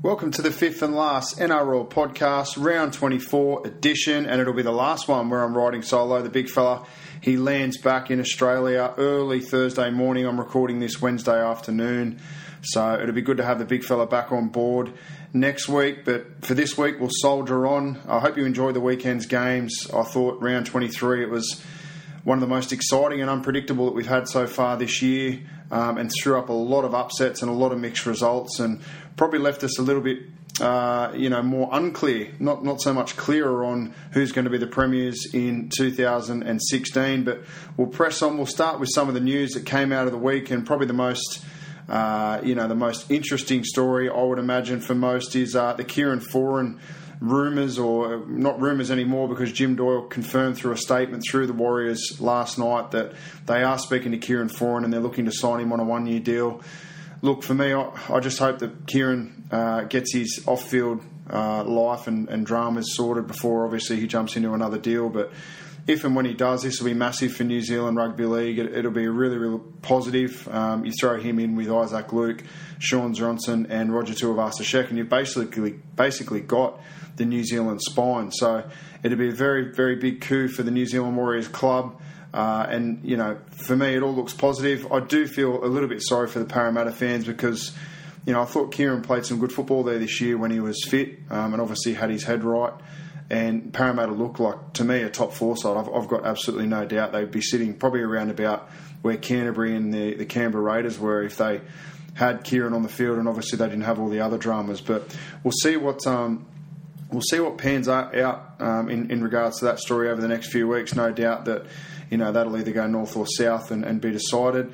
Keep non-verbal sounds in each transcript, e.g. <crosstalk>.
Welcome to the fifth and last NRL podcast, round 24 edition, and it'll be the last one where I'm riding solo. The big fella, he lands back in Australia early Thursday morning. I'm recording this Wednesday afternoon, so it'll be good to have the big fella back on board next week. But for this week, we'll soldier on. I hope you enjoy the weekend's games. I thought round 23 it was one of the most exciting and unpredictable that we've had so far this year, um, and threw up a lot of upsets and a lot of mixed results, and probably left us a little bit. Uh, you know, more unclear, not not so much clearer on who's going to be the premiers in 2016. But we'll press on. We'll start with some of the news that came out of the week, and probably the most, uh, you know, the most interesting story I would imagine for most is uh, the Kieran Foran rumours, or not rumours anymore, because Jim Doyle confirmed through a statement through the Warriors last night that they are speaking to Kieran Foran and they're looking to sign him on a one year deal. Look, for me, I, I just hope that Kieran uh, gets his off field uh, life and, and dramas sorted before obviously he jumps into another deal. But if and when he does, this will be massive for New Zealand Rugby League. It, will be a really, really positive. Um, you throw him in with Isaac Luke, Shaun Johnson, and Roger Tuivasa-Sheck, and you've basically basically got the New Zealand spine. So it'll be a very, very big coup for the New Zealand Warriors club. Uh, and you know, for me, it all looks positive. I do feel a little bit sorry for the Parramatta fans because you know I thought Kieran played some good football there this year when he was fit, um, and obviously had his head right. And Parramatta look like to me a top four side. I've, I've, got absolutely no doubt they'd be sitting probably around about where Canterbury and the, the Canberra Raiders were if they had Kieran on the field, and obviously they didn't have all the other dramas. But we'll see what um, we'll see what pans out um, in, in regards to that story over the next few weeks. No doubt that you know that'll either go north or south and, and be decided.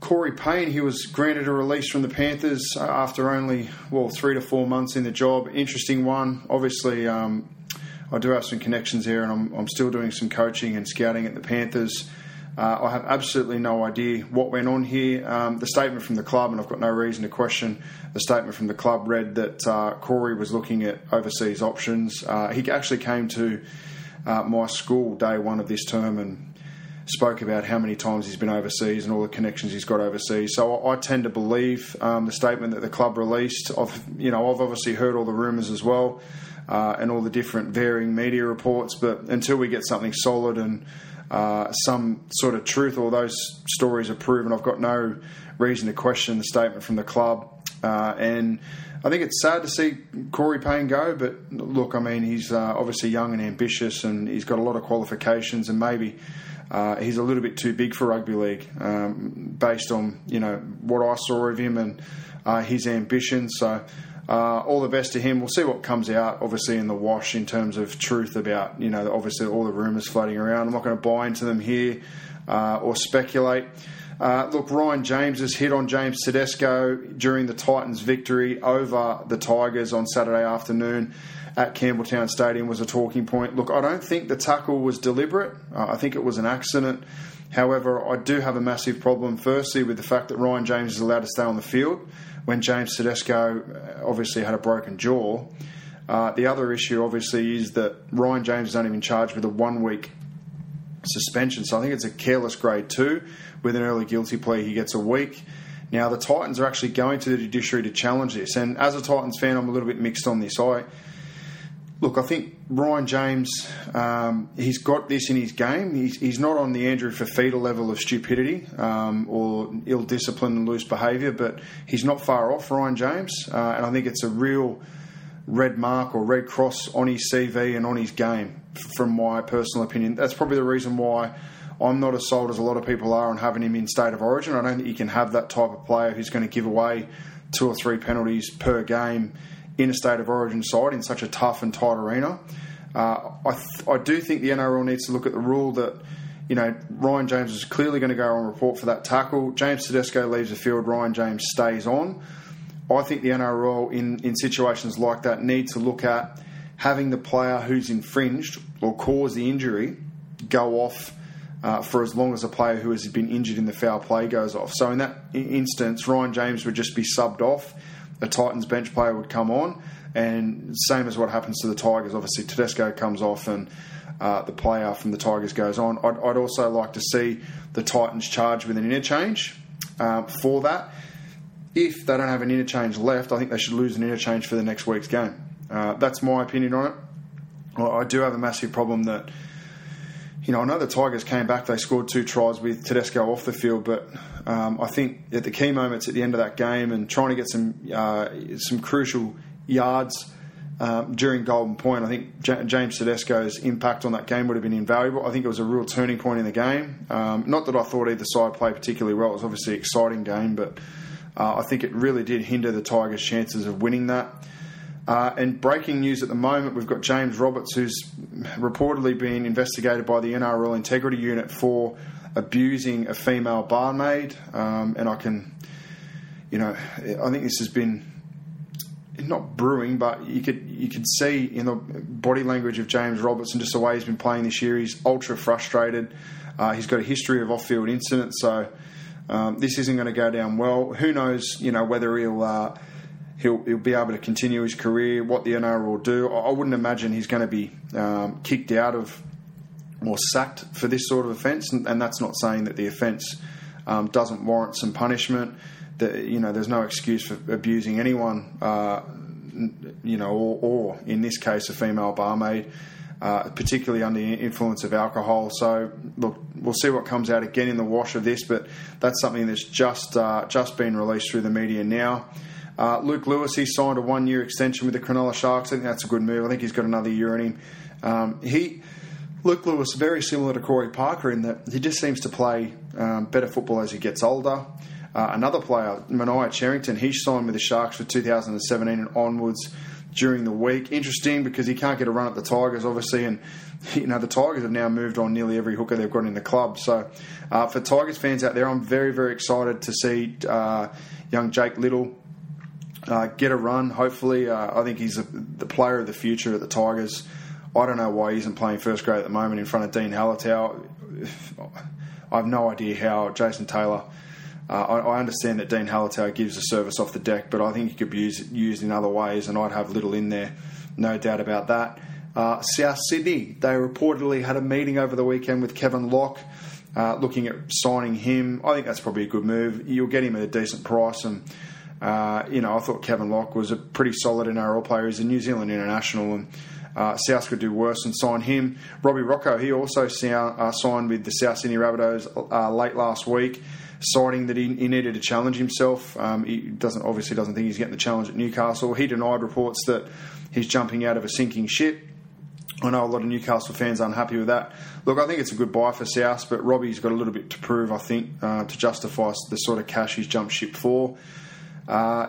Corey Payne, he was granted a release from the Panthers after only well three to four months in the job. Interesting one. Obviously, um, I do have some connections there, and I'm, I'm, still doing some coaching and scouting at the Panthers. Uh, I have absolutely no idea what went on here. Um, the statement from the club, and I've got no reason to question the statement from the club, read that uh, Corey was looking at overseas options. Uh, he actually came to uh, my school day one of this term and spoke about how many times he's been overseas and all the connections he's got overseas. So I, I tend to believe um, the statement that the club released. I've, you know, I've obviously heard all the rumours as well uh, and all the different varying media reports, but until we get something solid and uh, some sort of truth or those stories are proven, I've got no reason to question the statement from the club. Uh, and I think it's sad to see Corey Payne go, but look, I mean, he's uh, obviously young and ambitious, and he's got a lot of qualifications, and maybe uh, he's a little bit too big for rugby league, um, based on you know what I saw of him and uh, his ambition. So uh, all the best to him. We'll see what comes out, obviously, in the wash in terms of truth about, you know, obviously all the rumours floating around. I'm not going to buy into them here uh, or speculate. Uh, look, Ryan James has hit on James Tedesco during the Titans' victory over the Tigers on Saturday afternoon at Campbelltown Stadium was a talking point. Look, I don't think the tackle was deliberate. Uh, I think it was an accident. However, I do have a massive problem, firstly, with the fact that Ryan James is allowed to stay on the field when James Tedesco uh, obviously had a broken jaw. Uh, the other issue, obviously, is that Ryan James is only been charged with a one week suspension. So I think it's a careless grade two. With an early guilty plea, he gets a week. Now, the Titans are actually going to the judiciary to challenge this. And as a Titans fan, I'm a little bit mixed on this. I Look, I think Ryan James, um, he's got this in his game. He's, he's not on the Andrew Fifita level of stupidity um, or ill discipline and loose behaviour, but he's not far off Ryan James. Uh, and I think it's a real red mark or red cross on his CV and on his game, from my personal opinion. That's probably the reason why I'm not as sold as a lot of people are on having him in state of origin. I don't think you can have that type of player who's going to give away two or three penalties per game in a state of origin side in such a tough and tight arena. Uh, I, th- I do think the NRL needs to look at the rule that you know, Ryan James is clearly going to go on report for that tackle. James Tedesco leaves the field, Ryan James stays on. I think the NRL, in, in situations like that, need to look at having the player who's infringed or caused the injury go off uh, for as long as a player who has been injured in the foul play goes off. So in that instance, Ryan James would just be subbed off. A Titans bench player would come on, and same as what happens to the Tigers. Obviously, Tedesco comes off and uh, the player from the Tigers goes on. I'd, I'd, also like to see the Titans charge with an interchange um, for that. If they don't have an interchange left, I think they should lose an interchange for the next week's game. Uh, that's my opinion on it. I do have a massive problem that, you know, I know the Tigers came back, they scored two tries with Tedesco off the field, but um, I think at the key moments at the end of that game and trying to get some uh, some crucial yards um, during Golden Point. I think J- James Tedesco's impact on that game would have been invaluable. I think it was a real turning point in the game. Um, not that I thought either side played particularly well. It was obviously an exciting game, but uh, I think it really did hinder the Tigers' chances of winning that. Uh, and breaking news at the moment, we've got James Roberts, who's reportedly being investigated by the NRL Integrity Unit for abusing a female barmaid. Um, and I can, you know, I think this has been not brewing, but you could you could see in the body language of James Robertson just the way he's been playing this year. He's ultra frustrated. Uh, he's got a history of off-field incidents, so um, this isn't going to go down well. Who knows? You know whether he'll. Uh, he'll, he'll be able to continue his career, what the NRL will do. I, wouldn't imagine he's going to be um, kicked out of or sacked for this sort of offence, and, and that's not saying that the offence um, doesn't warrant some punishment that you know there's no excuse for abusing anyone, uh, you know, or, or, in this case a female barmaid, uh, particularly under the influence of alcohol. So look, we'll see what comes out again in the wash of this, but that's something that's just uh, just been released through the media now. Uh, Luke Lewis, he signed a one-year extension with the Cronulla Sharks. I think that's a good move. I think he's got another year in him. Um, he. Luke Lewis, very similar to Corey Parker in that he just seems to play um, better football as he gets older. Uh, another player, Manaia Cherrington, he signed with the Sharks for 2017 and onwards during the week. Interesting because he can't get a run at the Tigers, obviously, and <laughs> you know the Tigers have now moved on nearly every hooker they've got in the club. So, uh, for Tigers fans out there, I'm very, very excited to see uh, young Jake Liddle uh, get a run. Hopefully, uh, I think he's a, the player of the future at the Tigers. I don't know why he isn't playing first grade at the moment in front of Dene Halatau. I <sighs> have no idea how Jason Taylor uh, I, I, understand that Dene Halatau gives a service off the deck, but I think he could be used, used in other ways, and I'd have Liddle in there, no doubt about that. Uh, South Sydney, they reportedly had a meeting over the weekend with Kevin Locke, uh, looking at signing him. I think that's probably a good move. You'll get him at a decent price, and uh, you know I thought Kevin Locke was a pretty solid NRL player. He's a New Zealand international, and uh, South could do worse and sign him. Robbie Rochow, he also uh, signed with the South Sydney Rabbitohs uh, late last week citing that he, he needed to challenge himself. Um, he doesn't obviously doesn't think he's getting the challenge at Newcastle. He denied reports that he's jumping out of a sinking ship. I know a lot of Newcastle fans are unhappy with that. Look, I think it's a good buy for South, but Robbie's got a little bit to prove, I think, uh, to justify the sort of cash he's jumped ship for. Uh,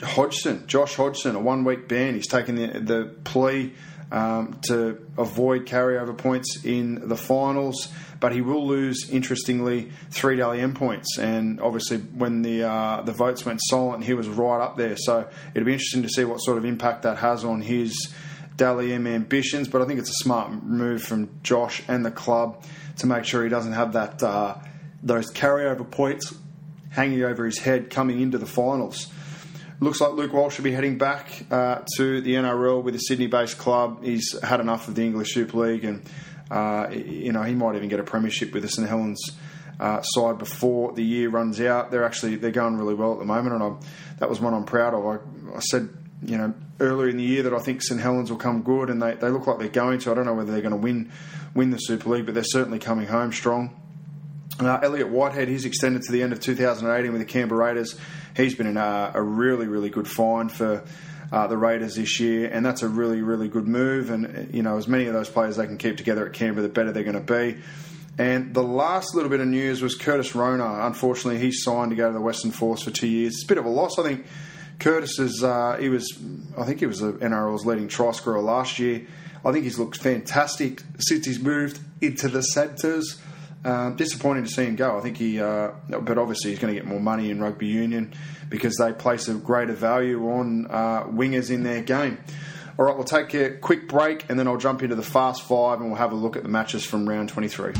Hodgson, Josh Hodgson, a one week ban. He's taken the, the plea um, to avoid carryover points in the finals but he will lose, interestingly, three Dally M points. And obviously, when the uh, the votes went silent, he was right up there. So it'll be interesting to see what sort of impact that has on his Dally M ambitions. But I think it's a smart move from Josh and the club to make sure he doesn't have that uh, those carryover points hanging over his head coming into the finals. Looks like Luke Walsh should be heading back uh, to the NRL with a Sydney-based club. He's had enough of the English Super League and uh, you know, he might even get a premiership with the St Helens uh, side before the year runs out. They're actually they're going really well at the moment, and I'm, that was one I'm proud of. I, I, said, you know, earlier in the year that I think St Helens will come good, and they, they look like they're going to. I don't know whether they're going to win win the Super League, but they're certainly coming home strong. Uh, Elliott Whitehead, he's extended to the end of 2018 with the Canberra Raiders. He's been in a, a really, really good find for uh, the Raiders this year, and that's a really, really good move. And you know, as many of those players they can keep together at Canberra, the better they're going to be. And the last little bit of news was Curtis Rona. Unfortunately, he signed to go to the Western Force for two years. It's a bit of a loss, I think. Curtis is uh, he was I think he was the NRL's leading try scorer last year. I think he's looked fantastic since he's moved into the centres. Um, disappointing to see him go. I think he, uh, but obviously he's going to get more money in rugby union because they place a greater value on uh, wingers in their game. All right, we'll take a quick break and then I'll jump into the fast five and we'll have a look at the matches from round 23.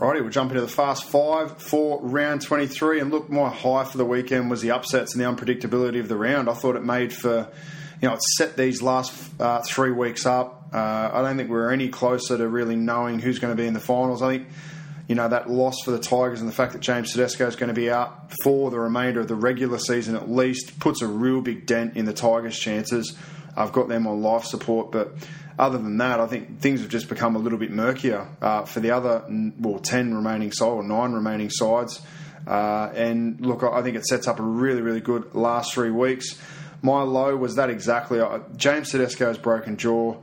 Alrighty, we'll jump into the fast five for round 23. And look, my high for the weekend was the upsets and the unpredictability of the round. I thought it made for, you know, it set these last uh, three weeks up. Uh, I don't think we are any closer to really knowing who's going to be in the finals. I think, you know, that loss for the Tigers and the fact that James Tedesco is going to be out for the remainder of the regular season at least puts a real big dent in the Tigers' chances. I've got them on life support, but other than that, I think things have just become a little bit murkier uh, for the other, well, 10 remaining sides or nine remaining sides. Uh, and look, I think it sets up a really, really good last three weeks. My low was that exactly. Uh, James Tedesco's broken jaw.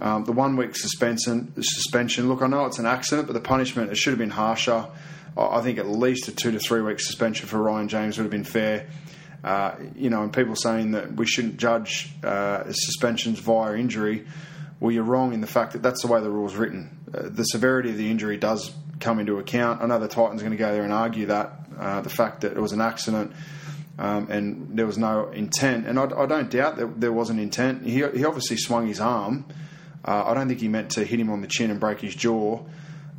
Um, the one week suspension, suspension. Look, I know it's an accident, but the punishment it should have been harsher. I think at least a two to three week suspension for Ryan James would have been fair. Uh, you know, and people saying that we shouldn't judge uh, suspensions via injury well, you're wrong in the fact that that's the way the rule's written. Uh, the severity of the injury does come into account. I know the Titans are going to go there and argue that uh, the fact that it was an accident um, and there was no intent, and I, I, don't doubt that there was an intent. He, he obviously swung his arm. Uh, I don't think he meant to hit him on the chin and break his jaw.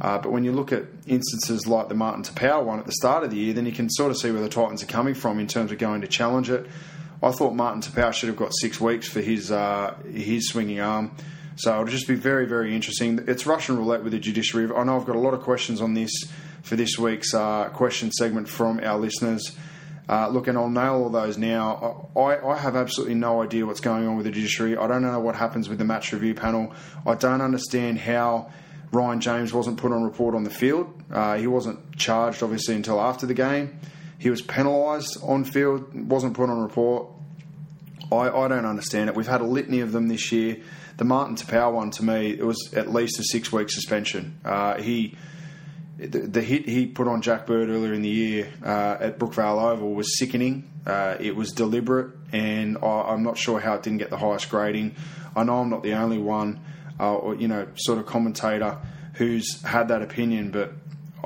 Uh, but when you look at instances like the Martin Taupau one at the start of the year, then you can sort of see where the Titans are coming from in terms of going to challenge it. I thought Martin Taupau should have got six weeks for his uh, his swinging arm. So it'll just be very, very interesting. It's Russian roulette with the judiciary. I know I've got a lot of questions on this for this week's uh, question segment from our listeners. Uh, look, and I'll nail all those now. I, I, have absolutely no idea what's going on with the judiciary. I don't know what happens with the match review panel. I don't understand how Ryan James wasn't put on report on the field. Uh, he wasn't charged, obviously, until after the game. He was penalised on field, wasn't put on report. I, I don't understand it. We've had a litany of them this year the Martin Taupau one to me, it was at least a six week suspension. Uh, he the, the, hit he put on Jack Bird earlier in the year uh, at Brookvale Oval was sickening. Uh, it was deliberate, and I, am not sure how it didn't get the highest grading. I know I'm not the only one, uh, or you know, sort of commentator who's had that opinion, but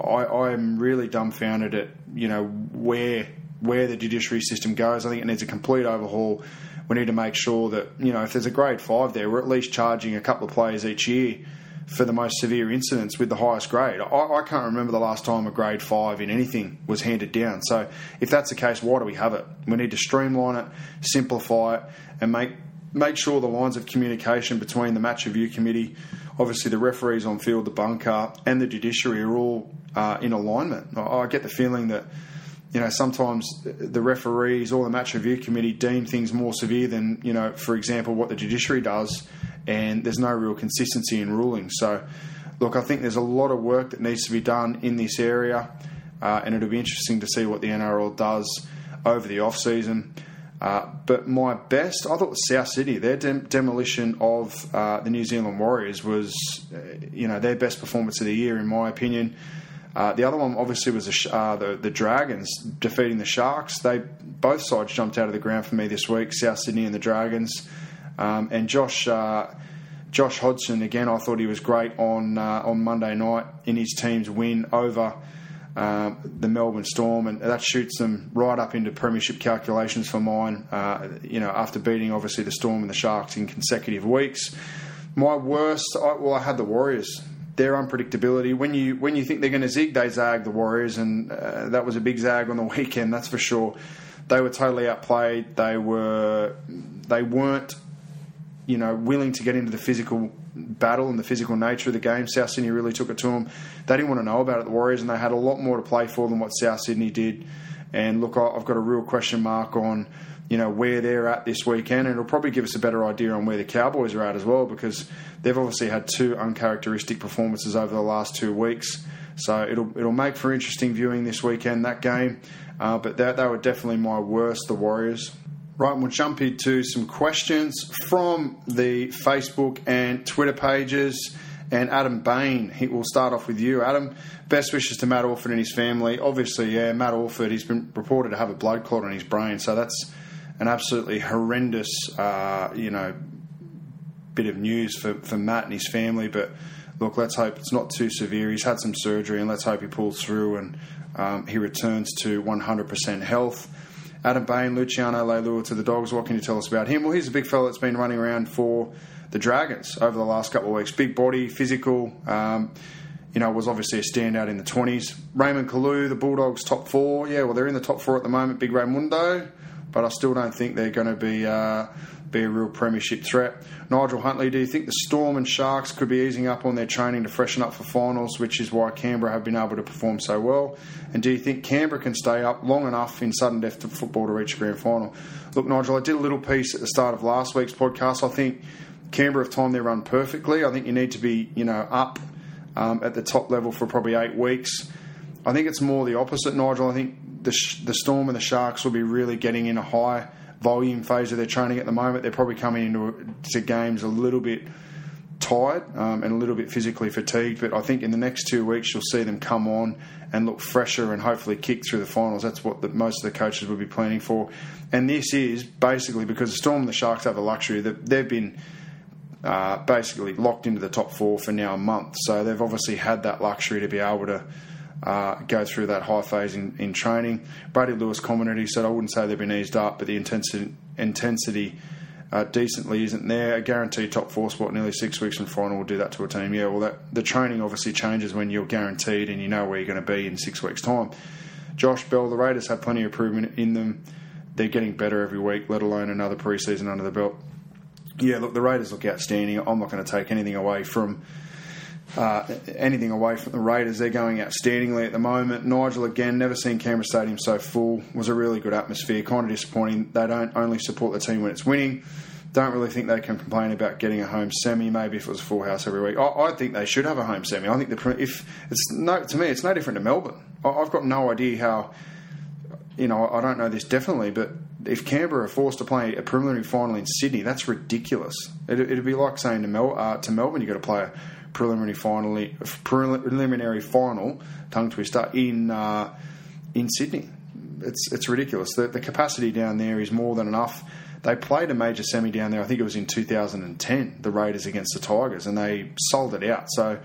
I, am really dumbfounded at you know where where the judiciary system goes. I think it needs a complete overhaul we need to make sure that you know if there's a grade five there, we're at least charging a couple of players each year for the most severe incidents with the highest grade. I, I, can't remember the last time a grade five in anything was handed down. So if that's the case, why do we have it? We need to streamline it, simplify it, and make make sure the lines of communication between the match review committee, obviously the referees on field, the bunker, and the judiciary are all uh, in alignment. I, I get the feeling that you know, sometimes the referees or the match review committee deem things more severe than, you know, for example, what the judiciary does, and there's no real consistency in ruling. So, look, I think there's a lot of work that needs to be done in this area, uh, and it'll be interesting to see what the NRL does over the off season. Uh, but my best, I thought South Sydney, their dem- demolition of uh, the New Zealand Warriors was, uh, you know, their best performance of the year, in my opinion. Uh, the other one obviously was the, uh, the, the Dragons defeating the Sharks. They both sides jumped out of the ground for me this week. South Sydney and the Dragons, um, and Josh uh, Josh Hodgson again. I thought he was great on uh, on Monday night in his team's win over. Um, the Melbourne Storm, and that shoots them right up into premiership calculations for mine. Uh, you know, after beating obviously the Storm and the Sharks in consecutive weeks. My worst, I, well, I had the Warriors their unpredictability. When you when you think they're going to zig, they zag the Warriors, and uh, that was a big zag on the <laughs> weekend. That's for sure. They were totally outplayed. They were they weren't you know willing to get into the physical battle and the physical nature of the game. South Sydney really took it to them. They didn't want to know about it, the Warriors, and they had a lot more to play for than what South Sydney did. And look, I've got a real question mark on you know where they're at this weekend, and it'll probably give us a better idea on where the Cowboys are at as well, because they've obviously had two uncharacteristic performances over the last two weeks. So it'll it'll make for interesting viewing this weekend that game. Uh, but that they were definitely my worst, the Warriors. Right, we'll jump into some questions from the Facebook and Twitter pages. And Adam Bain, he will start off with you, Adam. Best wishes to Matt Orford and his family. Obviously, yeah, Matt Orford, he's been reported to have a blood clot in his brain, so that's an absolutely horrendous, uh, you know, bit of news for, for Matt and his family. But look, let's hope it's not too severe. He's had some surgery, and let's hope he pulls through and um, he returns to 100% health. Adam Bain, Luciano Leilua to the Dogs. What can you tell us about him? Well, he's a big fella that's been running around for the Dragons over the last couple of weeks. Big body, physical. Um, you know, was obviously a standout in the 20s. Raymond Kalu, the Bulldogs top four. Yeah, well, they're in the top four at the moment. Big Raymundo, but I still don't think they're going to be uh, be a real premiership threat. Nigel Huntley, do you think the Storm and Sharks could be easing up on their training to freshen up for finals, which is why Canberra have been able to perform so well? And do you think Canberra can stay up long enough in sudden death to football to reach a grand final? Look, Nigel, I did a little piece at the start of last week's podcast. I think Canberra have timed their run perfectly. I think you need to be, you know, up um, at the top level for probably eight weeks. I think it's more the opposite, Nigel. I think the, the Storm and the Sharks will be really getting in a high volume phase of their training at the moment. They're probably coming into to games a little bit tired um, and a little bit physically fatigued. But I think in the next two weeks you'll see them come on and look fresher and hopefully kick through the finals. That's what the, most of the coaches will be planning for. And this is basically because the Storm and the Sharks have the luxury that they've been uh, basically locked into the top four for now a month. So they've obviously had that luxury to be able to uh, go through that high phase in, in training. Brady Lewis commented, he said, I wouldn't say they've been eased up, but the intensity, intensity uh, decently isn't there. A guaranteed top four spot nearly six weeks from final will do that to a team. Yeah, well, that, the training obviously changes when you're guaranteed and you know where you're going to be in six weeks' time. Josh Bell, the Raiders have plenty of improvement in them. They're getting better every week, let alone another preseason under the belt. Yeah, look, the Raiders look outstanding. I'm not going to take anything away from uh, anything away from the Raiders. They're going outstandingly at the moment. Nigel, again, never seen Canberra Stadium so full. Was a really good atmosphere. Kind of disappointing. They don't only support the team when it's winning. Don't really think they can complain about getting a home semi. Maybe if it was a full house every week, I, I think they should have a home semi. I think the if it's no to me, it's no different to Melbourne. I, I've got no idea how. You know, I don't know this definitely, but if Canberra are forced to play a preliminary final in Sydney, that's ridiculous. It, would be like saying to, Mel, uh, to Melbourne, you've got to play a preliminary final, preliminary final tongue twister in uh, in Sydney. It's it's ridiculous. The, the capacity down there is more than enough. They played a major semi down there. I think it was in 2010, the Raiders against the Tigers, and they sold it out. So,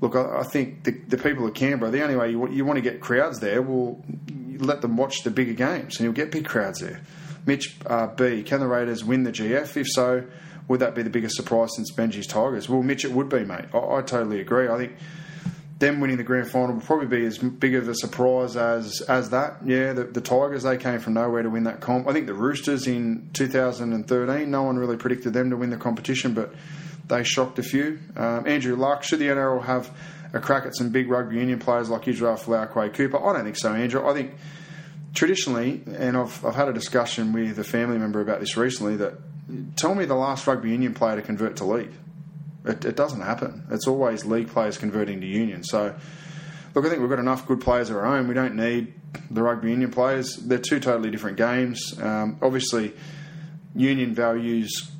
look, I, I think the, the, people of Canberra, the only way you, you want to get crowds there, will let them watch the bigger games, and you'll get big crowds there. Mitch uh, B, can the Raiders win the GF? If so, would that be the biggest surprise since Benji's Tigers? Well, Mitch, it would be, mate. I, I totally agree. I think them winning the grand final would probably be as big of a surprise as as that. Yeah, the, the, Tigers they came from nowhere to win that comp. I think the Roosters in 2013, no one really predicted them to win the competition, but they shocked a few. Um, Andrew Luck, should the NRL have a crack at some big rugby union players like Israel Folau, Quade Cooper? I don't think so, Andrew. I think traditionally, and I've I've had a discussion with a family member about this recently that tell me the last rugby union player to convert to league. It, it, doesn't happen. It's always league players converting to union. So, look, I think we've got enough good players of our own. We don't need the rugby union players. They're two totally different games. Um, obviously, union values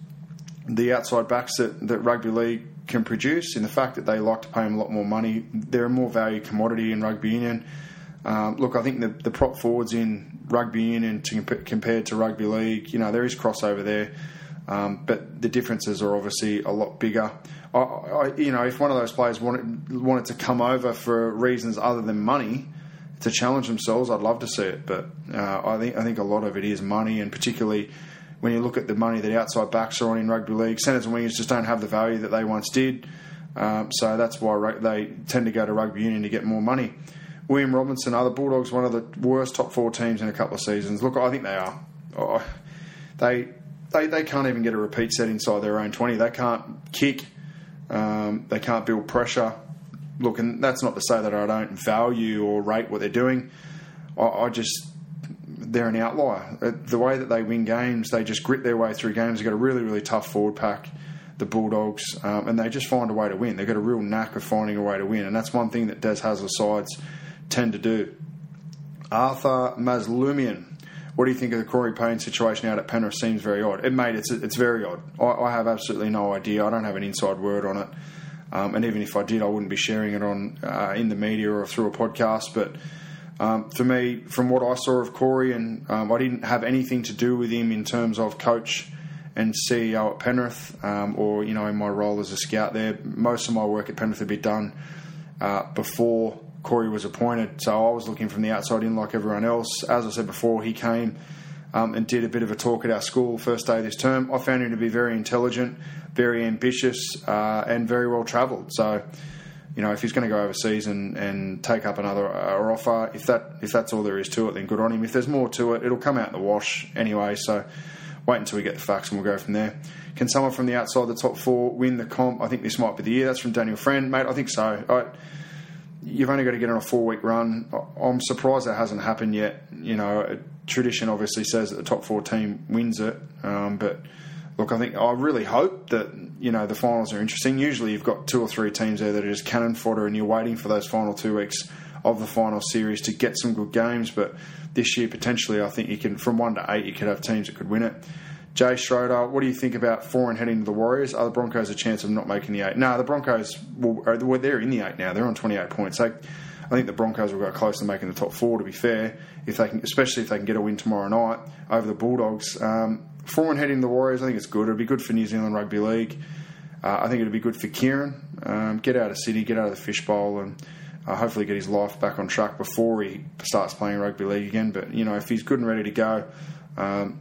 the outside backs that, that rugby league can produce in the fact that they like to pay them a lot more money. They're a more valued commodity in rugby union. Um, look, I think the, the prop forwards in rugby union to, compared to rugby league, you know, there is crossover there. Um, but the differences are obviously a lot bigger. I, I, you know, if one of those players wanted wanted to come over for reasons other than money to challenge themselves, I'd love to see it. But uh, I think I think a lot of it is money, and particularly when you look at the money that outside backs are on in rugby league, centres and wingers just don't have the value that they once did. Um, so that's why they tend to go to rugby union to get more money. William Robinson, are the Bulldogs one of the worst top four teams in a couple of seasons? Look, I think they are. Oh, they they, they can't even get a repeat set inside their own 20. They can't kick, um, they can't build pressure. Look, and that's not to say that I don't value or rate what they're doing. I, I just, they're an outlier. Uh, the way that they win games, they just grit their way through games. They've got a really, really tough forward pack. the Bulldogs, um, and they just find a way to win. They've got a real knack of finding a way to win, and that's one thing that Des Hasler sides tend to do. Arthur Maslumian. What do you think of the Corey Payne situation out at Penrith? Seems very odd. It, mate, it's it's very odd. I, I have absolutely no idea. I don't have an inside word on it, um, and even if I did, I wouldn't be sharing it on uh, in the media or through a podcast. But um, for me, from what I saw of Corey, and um, I didn't have anything to do with him in terms of coach and CEO at Penrith, um, or you know, in my role as a scout there. Most of my work at Penrith had been done uh, before Corey was appointed, so I was looking from the outside in like everyone else. As I said before, he came. Um, and did a bit of a talk at our school first day of this term. I found him to be very intelligent, very ambitious, uh, and very well travelled. So, you know, if he's going to go overseas and, and take up another uh, offer, if that if that's all there is to it, then good on him. If there's more to it, it'll come out in the wash anyway. So, wait until we get the facts and we'll go from there. Can someone from the outside the top four win the comp? I think this might be the year. That's from Daniel Friend, mate. I think so. I, you've only got to get on a four week run. I'm surprised that hasn't happened yet. You know, tradition obviously says that the top four team wins it, um, but look, I think I really hope that you know the finals are interesting. Usually, you've got two or three teams there that are just cannon fodder, and you're waiting for those final two weeks of the final series to get some good games. But this year, potentially, I think you can from one to eight, you could have teams that could win it. Jay Schroeder, what do you think about Foran heading to the Warriors? Are the Broncos a chance of not making the eight? No, the Broncos, well, they're in the eight now. They're on 28 points. So I think the Broncos will go close to making the top four. To be fair, if they can, especially if they can get a win tomorrow night over the Bulldogs. Um, heading to the Warriors, I think it's good. It'll be good for New Zealand Rugby League. Uh, I think it'll be good for Kieran. Um, get out of City, get out of the fishbowl, and uh, hopefully get his life back on track before he starts playing rugby league again. But you know, if he's good and ready to go, um,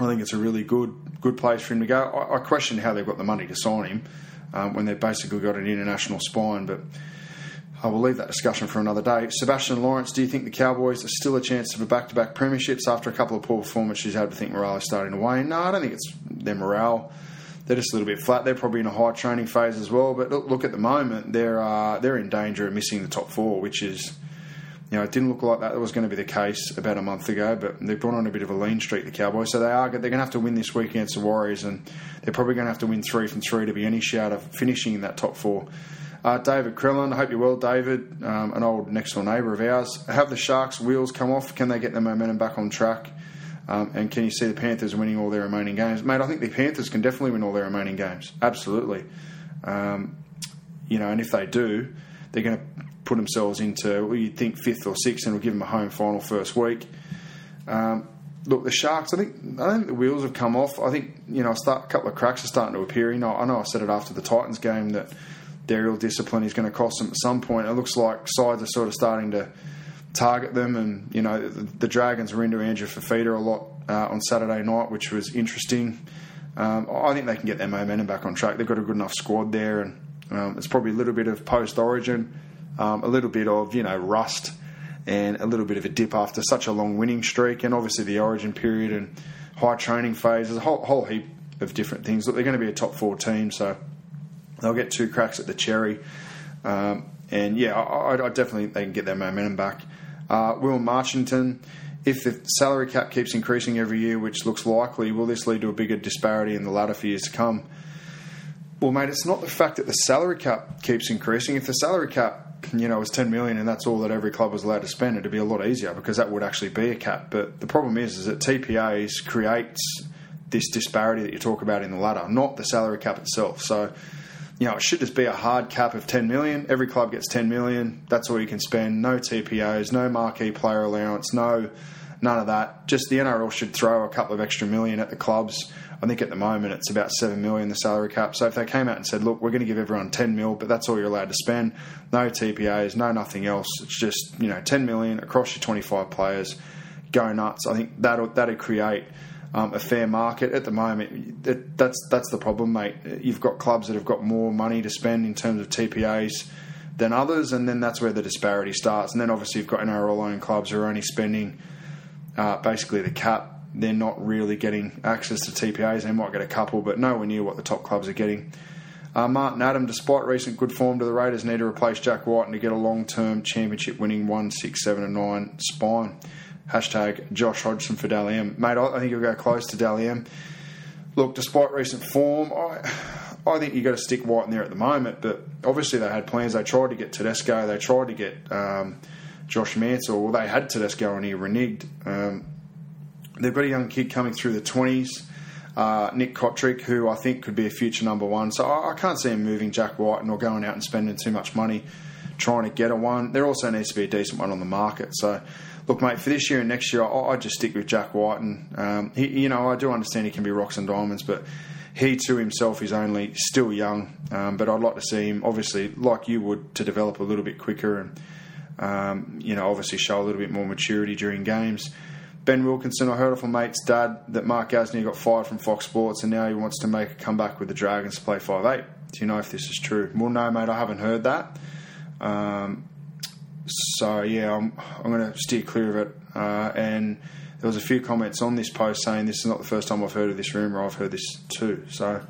I think it's a really good good place for him to go. I, I question how they've got the money to sign him um, when they've basically got an international spine, but I will leave that discussion for another day. Sebastian Lawrence, do you think the Cowboys are still a chance of a back to back premierships after a couple of poor performances? You had to think morale is starting to wane. No, I don't think it's their morale. They're just a little bit flat. They're probably in a high training phase as well. But look, look at the moment, they're uh, they're in danger of missing the top four, which is you know, it didn't look like that was going to be the case about a month ago, but they've brought on a bit of a lean streak, the Cowboys. So they are they're going to have to win this week against the Warriors, and they're probably going to have to win three from three to be any shout of finishing in that top four. Uh, David Krellin, I hope you're well, David, um, an old next door neighbour of ours. Have the Sharks' wheels come off? Can they get the momentum back on track? Um, and can you see the Panthers winning all their remaining games? Mate, I think the Panthers can definitely win all their remaining games. Absolutely. Um, you know, and if they do, they're going to put themselves into, well, you'd think fifth or sixth, and we'll give them a home final first week. Um, look, the Sharks, I think I think the wheels have come off. I think you know start, a couple of cracks are starting to appear. You know, I know I said it after the Titans game that their real discipline is going to cost them at some point. It looks like sides are sort of starting to target them, and you know the, the Dragons were into Andrew Fifita a lot uh, on Saturday night, which was interesting. Um, I think they can get their momentum back on track. They've got a good enough squad there, and um, it's probably a little bit of post Origin um, a little bit of you know rust and a little bit of a dip after such a long winning streak, and obviously the Origin period and high training phase. There's a whole, whole heap of different things. Look, they're going to be a top four team, so they'll get two cracks at the cherry. Um, and yeah, I, I, definitely they can get their momentum back. Uh, Will Marchington, if the salary cap keeps increasing every year, which looks likely, will this lead to a bigger disparity in the latter for years to come? Well, mate, it's not the fact that the salary cap keeps increasing. If the salary cap you know, it was 10 million and that's all that every club was allowed to spend, it'd be a lot easier because that would actually be a cap. But the problem is, is that TPAs creates this disparity that you talk about in the ladder, not the salary cap itself. So, you know, it should just be a hard cap of 10 million. Every club gets 10 million. That's all you can spend. No TPAs, no marquee player allowance, no none of that. Just the NRL should throw a couple of extra million at the clubs I think at the moment it's about seven million the salary cap. So if they came out and said, "Look, we're going to give everyone ten mil, but that's all you're allowed to spend, no TPAs, no nothing else. It's just you know ten million across your 25 players, go nuts." I think that that'd create um, a fair market. At the moment, that, that's that's the problem, mate. You've got clubs that have got more money to spend in terms of TPAs than others, and then that's where the disparity starts. And then obviously you've got NRL owned clubs who are only spending uh, basically the cap they're not really getting access to TPAs. They might get a couple, but nowhere near what the top clubs are getting. Uh, Martin Adam, despite recent good form to the Raiders, need to replace Jack White and to get a long term championship winning 1, 6, 7, and 9 spine. Hashtag Josh Hodgson for Dally. Mate, I think he'll go close to Dally. Look, despite recent form, I, I think you've got to stick Wighton in there at the moment, but obviously they had plans. They tried to get Tedesco, they tried to get um, Josh Mansour, well, they had Tedesco and he reneged. Um, they've got a young kid coming through the 20s, uh, Nick Cotric, who I think could be a future number one. So I, I can't see him moving Jack Wighton nor going out and spending too much money trying to get a one. There also needs to be a decent one on the market. So, look, mate, for this year and next year, I, would just stick with Jack Wighton. And, um, he, you know, I do understand he can be rocks and diamonds, but he to himself is only still young, um, but I'd like to see him, obviously, like you would, to develop a little bit quicker and, um, you know, obviously show a little bit more maturity during games. Ben Wilkinson, I heard off a mate's dad that Mark Gasnier got fired from Fox Sports and now he wants to make a comeback with the Dragons to play 5'8. Do you know if this is true? Well, no, mate, I haven't heard that. Um, so, yeah, I'm, I'm going to steer clear of it. Uh, and there was a few comments on this post saying this is not the first time I've heard of this rumour. I've heard this too. So,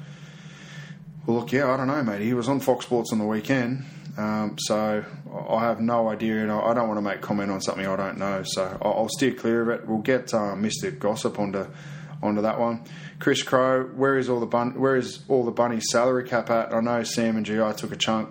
well, look, yeah, I don't know, mate. He was on Fox Sports on the weekend, um, so I have no idea, and I don't want to make comment on something I don't know. So I'll steer clear of it. We'll get uh, Mr. Gossip onto onto that one. Chris Crow, where is all the bun- where is all the salary cap at? I know Sam and GI took a chunk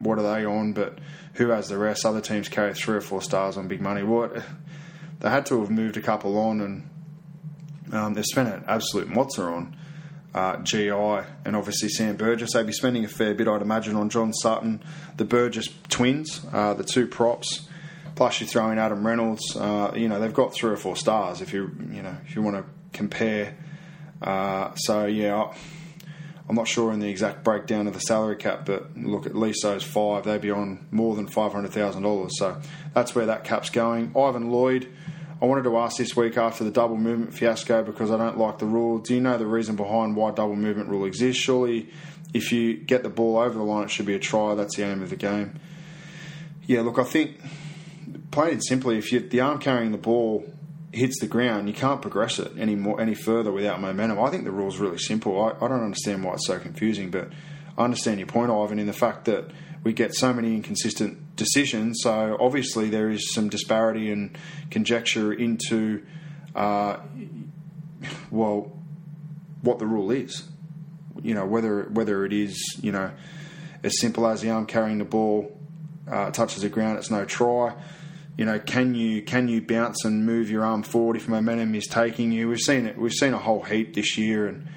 what are they on? But who has the rest? Other teams carry three or four stars on big money. What they had to have moved a couple on, and um, they've spent an absolute mozza on uh, GI and obviously Sam Burgess. They'd be spending a fair bit, I'd imagine, on John Sutton, the Burgess twins, uh, the two props. Plus, you throw in Adam Reynolds. Uh, you know they've got three or four stars. If you you know if you want to compare, uh, so yeah. I'm not sure in the exact breakdown of the salary cap, but look, at least those five, they'd be on more than $500,000. So that's where that cap's going. Ivan Lloyd, I wanted to ask this week after the double movement fiasco because I don't like the rule. Do you know the reason behind why double movement rule exists? Surely, if you get the ball over the line, it should be a try. That's the aim of the game. Yeah, look, I think, plain and simply, if you the arm carrying the ball hits the ground, you can't progress it any more any further without momentum. I think the rule's really simple. I, I don't understand why it's so confusing, but I understand your point, Ivan, in the fact that we get so many inconsistent decisions. So obviously there is some disparity and conjecture into, uh, well, what the rule is. You know whether whether it is you know as simple as the arm carrying the ball uh, touches the ground, it's no try you know, can you can you bounce and move your arm forward if momentum is taking you? We've seen it. We've seen a whole heap this year, and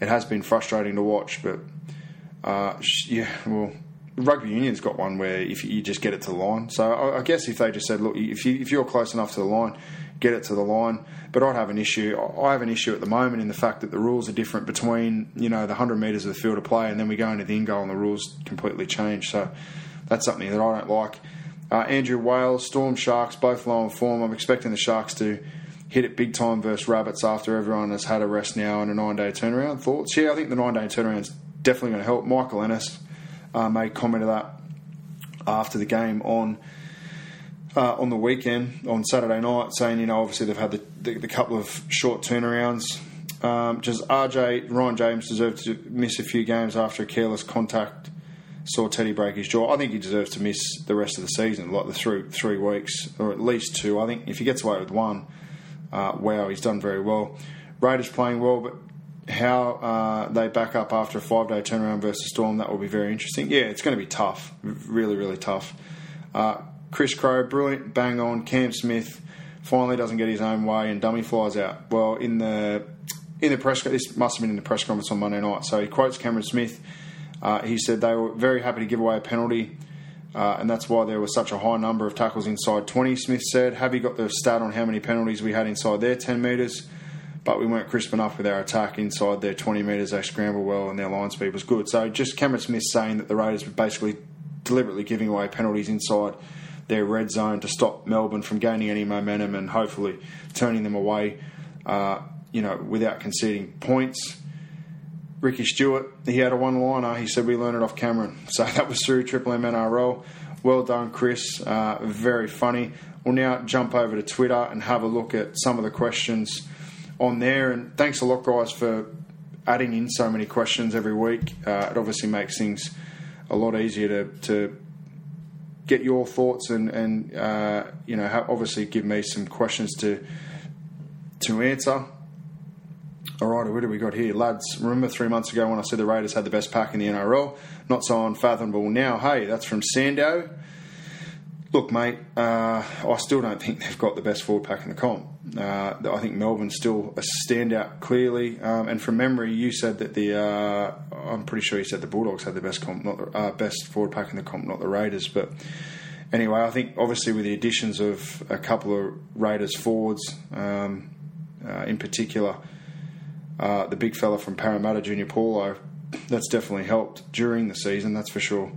it has been frustrating to watch. But uh, yeah, well, rugby union's got one where if you just get it to the line. So I, I guess if they just said, look, if you if you're close enough to the line, get it to the line. But I'd have an issue. I have an issue at the moment in the fact that the rules are different between you know the hundred metres of the field of play, and then we go into the in goal, and the rules completely change. So that's something that I don't like. Uh, Andrew Wales, Storm Sharks, both low in form. I'm expecting the Sharks to hit it big time versus Rabbits after everyone has had a rest now and a nine day turnaround. Thoughts? Yeah, I think the nine day turnaround is definitely going to help. Michael Ennis uh, made comment of that after the game on. Uh, on the weekend, on Saturday night, saying, you know, obviously they've had the, the, the couple of short turnarounds. Um, just RJ, Ryan James deserved to miss a few games after a careless contact saw Teddy break his jaw. I think he deserves to miss the rest of the season, like the three three weeks or at least two. I think if he gets away with one, uh, wow, he's done very well. Raiders playing well, but how uh, they back up after a five day turnaround versus Storm, that will be very interesting. Yeah, it's going to be tough, really, really tough. Uh, Chris Crow, brilliant, bang on. Cam Smith finally doesn't get his own way and dummy flies out. Well, in the in the press, this must have been in the press conference on Monday night. So he quotes Cameron Smith. Uh, he said they were very happy to give away a penalty, uh, and that's why there was such a high number of tackles inside 20. Smith said, Have you got the stat on how many penalties we had inside their 10 metres? But we weren't crisp enough with our attack inside their 20 metres. They scrambled well, and their line speed was good. So just Cameron Smith saying that the Raiders were basically deliberately giving away penalties inside their red zone to stop Melbourne from gaining any momentum and hopefully turning them away. Uh, you know, without conceding points. Ricky Stuart, he had a one liner. He said, We learned it off Cameron. <laughs> So that was through Triple M NRL. Well done, Chris. Uh, very funny. We'll now jump over to Twitter and have a look at some of the questions on there. And thanks a lot, guys, for adding in so many questions every week. Uh, it obviously makes things a lot easier to, to get your thoughts and, and uh, you know, obviously give me some questions to to answer. All right, what do we got here? Lads, remember three months ago when I said the Raiders had the best pack in the NRL? Not so unfathomable now. Hey, that's from Sando. Look, mate, uh, I still don't think they've got the best forward pack in the comp. Uh, I think Melbourne's still a standout clearly. Um, and from memory, you said that the uh, I'm pretty sure you said the Bulldogs had the best comp, not the uh, best forward pack in the comp, not the Raiders. But anyway, I think obviously with the additions of a couple of Raiders forwards, um, uh, in particular uh, the big fella from Parramatta, Junior Paulo, that's definitely helped during the season, that's for sure.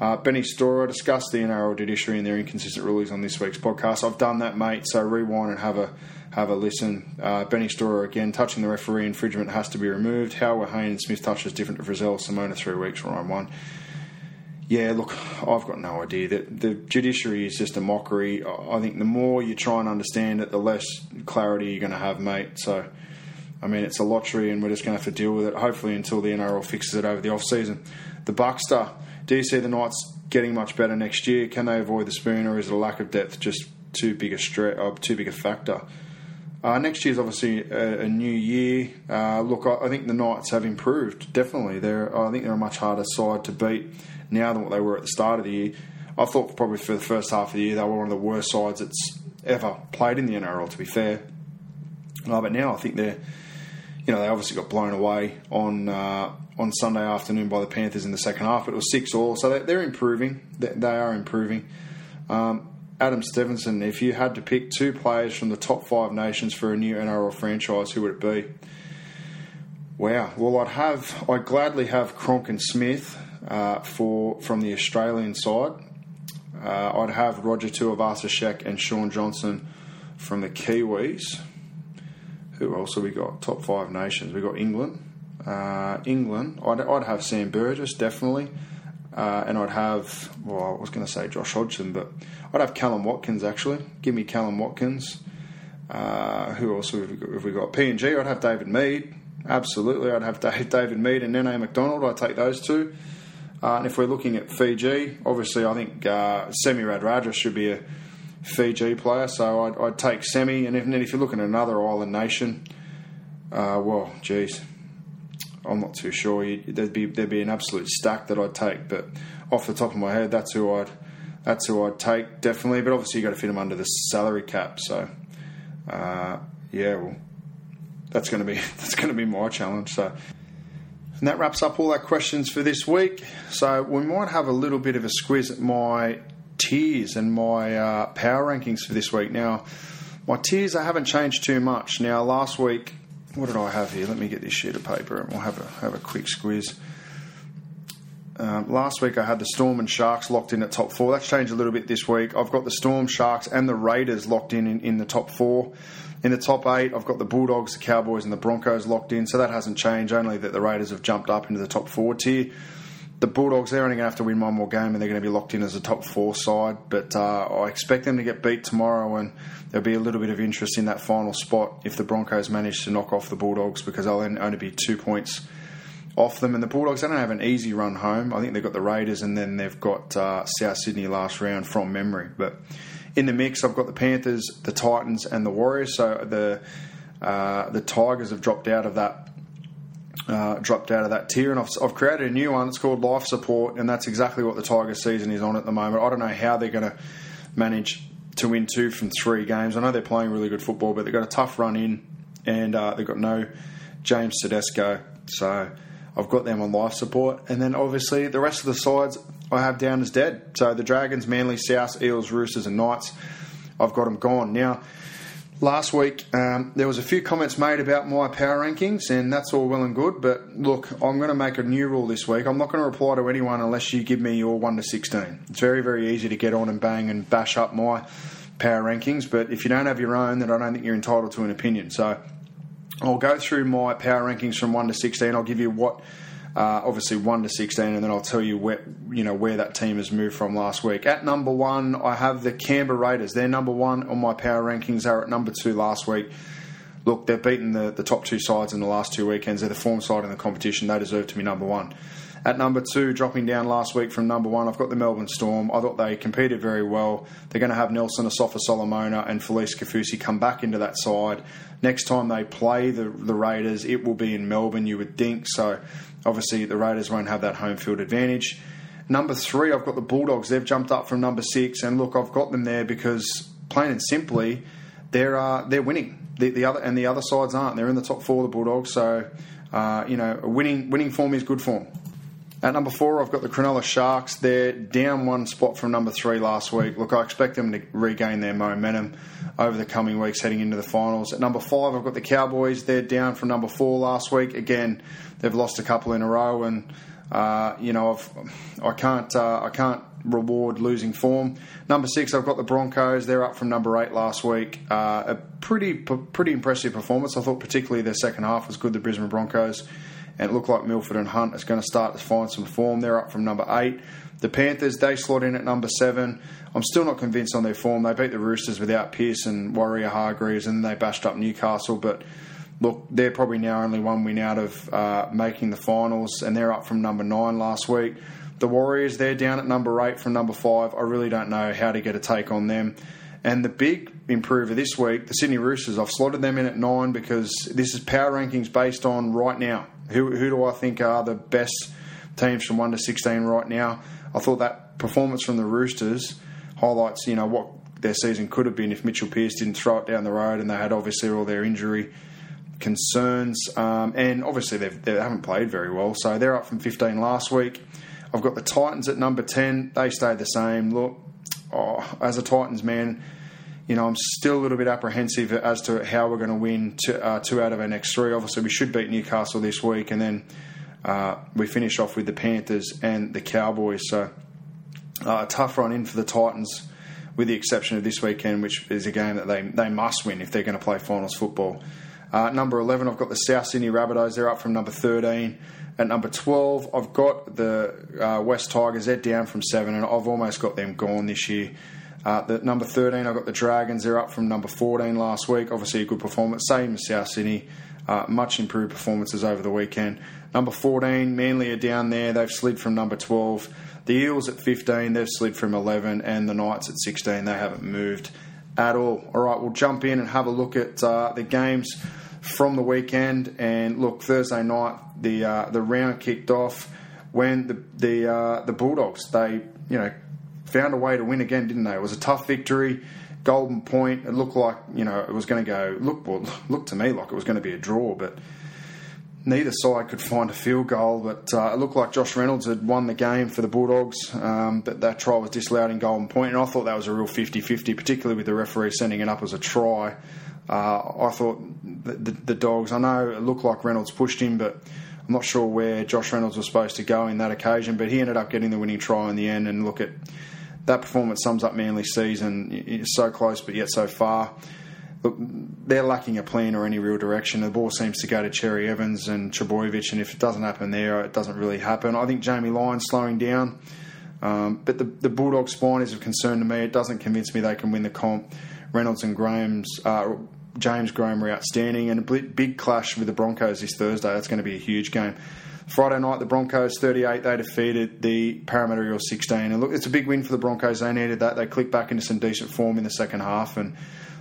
Uh, Benny Storer discussed the NRL judiciary and their inconsistent rulings on this week's podcast. I've done that, mate. So rewind and have a have a listen. Uh, Benny Storer again touching the referee infringement has to be removed. How were Hayne and Smith touches different to Frizell, Simona three weeks, Ryan one. Yeah, look, I've got no idea. that the judiciary is just a mockery. I think the more you try and understand it, the less clarity you're going to have, mate. So I mean, it's a lottery, and we're just going to have to deal with it. Hopefully, until the NRL fixes it over the off season. The Buckster. Do you see the Knights getting much better next year? Can they avoid the spoon, or is it a lack of depth just too big a stre- uh, too big a factor? Uh, next year is obviously a, a new year. Uh, look, I, I, think the Knights have improved. Definitely, they're. I think they're a much harder side to beat now than what they were at the start of the year. I thought probably for the first half of the year they were one of the worst sides that's ever played in the NRL. To be fair, uh, but now I think they're you know, they obviously got blown away on uh, on Sunday afternoon by the Panthers in the second half, but it was six all. So they, are improving. They, they, are improving. Um, Adam Stevenson, if you had to pick two players from the top five nations for a new NRL franchise, who would it be? Wow. Well, I'd have, I'd gladly have Cronk and Smith uh, for from the Australian side. Uh, I'd have Roger Tuivasa-Sheck and Shaun Johnson from the Kiwis who else have we got? Top five nations. We've got England. Uh, England, I'd, I'd, have Sam Burgess, definitely. Uh, and I'd have, well, I was going to say Josh Hodgson, but I'd have Kallum Watkins, actually. Give me Kallum Watkins. Uh, who else have we, got, have we got? PNG, I'd have David Mead. Absolutely, I'd have <laughs> David Mead and Nene Macdonald. I'd take those two. Uh, and if we're looking at Fiji, obviously, I think uh, Semi Radradra should be a Fiji player, so I'd, I'd take Semi. And, if, and if you're looking at another island nation, uh, well, geez, I'm not too sure. there'd be there'd be an absolute stack that I'd take, but off the top of my head, that's who I'd that's who I'd take definitely. But obviously, you have got to fit them under the salary cap. So, uh, yeah, well, that's going to be <laughs> that's going to be my challenge. So. And that wraps up all our questions for this week. So we might have a little bit of a squiz at my tiers and my uh, power rankings for this week. Now, my tiers I haven't changed too much. Now, last week, what did I have here? Let me get this sheet of paper and we'll have a have a quick squiz. Um, last week I had the Storm and Sharks locked in at top four. That's changed a little bit this week. I've got the Storm, Sharks, and the Raiders locked in, in in the top four. In the top eight, I've got the Bulldogs, the Cowboys, and the Broncos locked in. So that hasn't changed. Only that the Raiders have jumped up into the top four tier the Bulldogs, they're only going to have to win one more game and they're going to be locked in as a top four side. But uh, I expect them to get beat tomorrow and there'll be a little bit of interest in that final spot if the Broncos manage to knock off the Bulldogs because they'll only be two points off them. And the Bulldogs, they don't have an easy run home. I think they've got the Raiders and then they've got uh, South Sydney last round from memory. But in the mix, I've got the Panthers, the Titans, and the Warriors. So the uh, the Tigers have dropped out of that uh, dropped out of that tier, and I've, I've, created a new one. It's called Life Support, and that's exactly what the Tiger season is on at the moment. I don't know how they're going to manage to win two from three games. I know they're playing really good football, but they've got a tough run in, and uh, they've got no James Tedesco, so I've got them on life support. And then obviously the rest of the sides I have down as dead. So the Dragons, Manly, South, Eels, Roosters, and Knights, I've got them gone now last week um, there was a few comments made about my power rankings and that's all well and good but look i'm going to make a new rule this week i'm not going to reply to anyone unless you give me your 1 to 16 it's very very easy to get on and bang and bash up my power rankings but if you don't have your own then i don't think you're entitled to an opinion so I'll go through my power rankings from one to sixteen. I'll give you what. Uh, obviously, one to sixteen, and then I'll tell you where you know where that team has moved from last week. At number one, I have the Canberra Raiders. They're number one on my power rankings. They're at number two last week. Look, they've beaten the, the top two sides in the last two weekends. They're the form side in the competition. They deserve to be number one. At number two, dropping down last week from number one, I've got the Melbourne Storm. I thought they competed very well. They're going to have Nelson Asofa Solomona and Felise Kaufusi come back into that side. Next time they play the, the Raiders, it will be in Melbourne, you would think. So obviously, the Raiders won't have that home field advantage. Number three, I've got the Bulldogs. They've jumped up from number six, and look, I've got them there because, plain and simply, they're uh, they're winning. The, the, other and the other sides aren't. They're in the top four, the Bulldogs. So, uh, you know, winning winning form is good form. At number four, I've got the Cronulla Sharks. They're down one spot from number three last week. Look, I expect them to regain their momentum over the coming weeks heading into the finals. At number five, I've got the Cowboys. They're down from number four last week. Again, they've lost a couple in a row, and uh, you know I've, I can't uh, I can't reward losing form. Number six, I've got the Broncos. They're up from number eight last week. Uh, a pretty pretty impressive performance. I thought particularly their second half was good. The Brisbane Broncos and it looked like Milford and Hunt is going to start to find some form. They're up from number eight. The Panthers, they slot in at number seven. I'm still not convinced on their form. They beat the Roosters without Pearce and Waerea-Hargreaves, and they bashed up Newcastle. But look, they're probably now only one win out of uh, making the finals, and they're up from number nine last week. The Warriors, they're down at number eight from number five. I really don't know how to get a take on them. And the big improver this week, the Sydney Roosters, I've slotted them in at nine because this is power rankings based on right now. Who, who do I think are the best teams from 1 to 16 right now? I thought that performance from the Roosters highlights, you know, what their season could have been if Mitchell Pearce didn't throw it down the road and they had obviously all their injury concerns. Um, and obviously they haven't played very well, so they're up from 15 last week. I've got the Titans at number 10. They stayed the same. Look, oh, as a Titans man, you know, I'm still a little bit apprehensive as to how we're going to win two, uh, two out of our next three. Obviously, we should beat Newcastle this week, and then uh, we finish off with the Panthers and the Cowboys. So, uh, a tough run in for the Titans, with the exception of this weekend, which is a game that they, they must win if they're going to play finals football. Uh, number 11, I've got the South Sydney Rabbitohs. They're up from number 13. At number 12, I've got the uh, West Tigers. They're down from 7, and I've almost got them gone this year. Uh, the number 13, I've got the Dragons. They're up from number 14 last week. Obviously, a good performance. Same as South Sydney. Uh, much improved performances over the weekend. Number 14, Manly are down there. They've slid from number 12. The Eels at 15, they've slid from 11. And the Knights at 16, they haven't moved at all. All right, we'll jump in and have a look at uh, the games from the weekend. And look, Thursday night, the uh, the round kicked off when the the uh, the Bulldogs they you know found a way to win again, didn't they? It was a tough victory. Golden Point. It looked like you know it was going to go. Look, well, <laughs> looked to me like it was going to be a draw, but neither side could find a field goal. But uh, it looked like Josh Reynolds had won the game for the Bulldogs. Um, but that try was disallowed in Golden Point, and I thought that was a real 50-50, particularly with the referee sending it up as a try. Uh, I thought the, the, the Dogs. I know it looked like Reynolds pushed him, but I'm not sure where Josh Reynolds was supposed to go in that occasion. But he ended up getting the winning try in the end. And look at that performance sums up Manly's season. It's so close, but yet so far. Look, they're lacking a plan or any real direction. The ball seems to go to Cherry Evans and Trbojevic, and if it doesn't happen there, it doesn't really happen. I think Jamie Lyon's slowing down, um, but the, the Bulldog spine is of concern to me. It doesn't convince me they can win the comp. Reynolds and Graham's. Uh, James Graham are outstanding, and a big clash with the Broncos this Thursday. That's going to be a huge game. Friday night, the Broncos 38, they defeated the Parramatta Eels 16. And look, it's a big win for the Broncos. They needed that. They clicked back into some decent form in the second half. And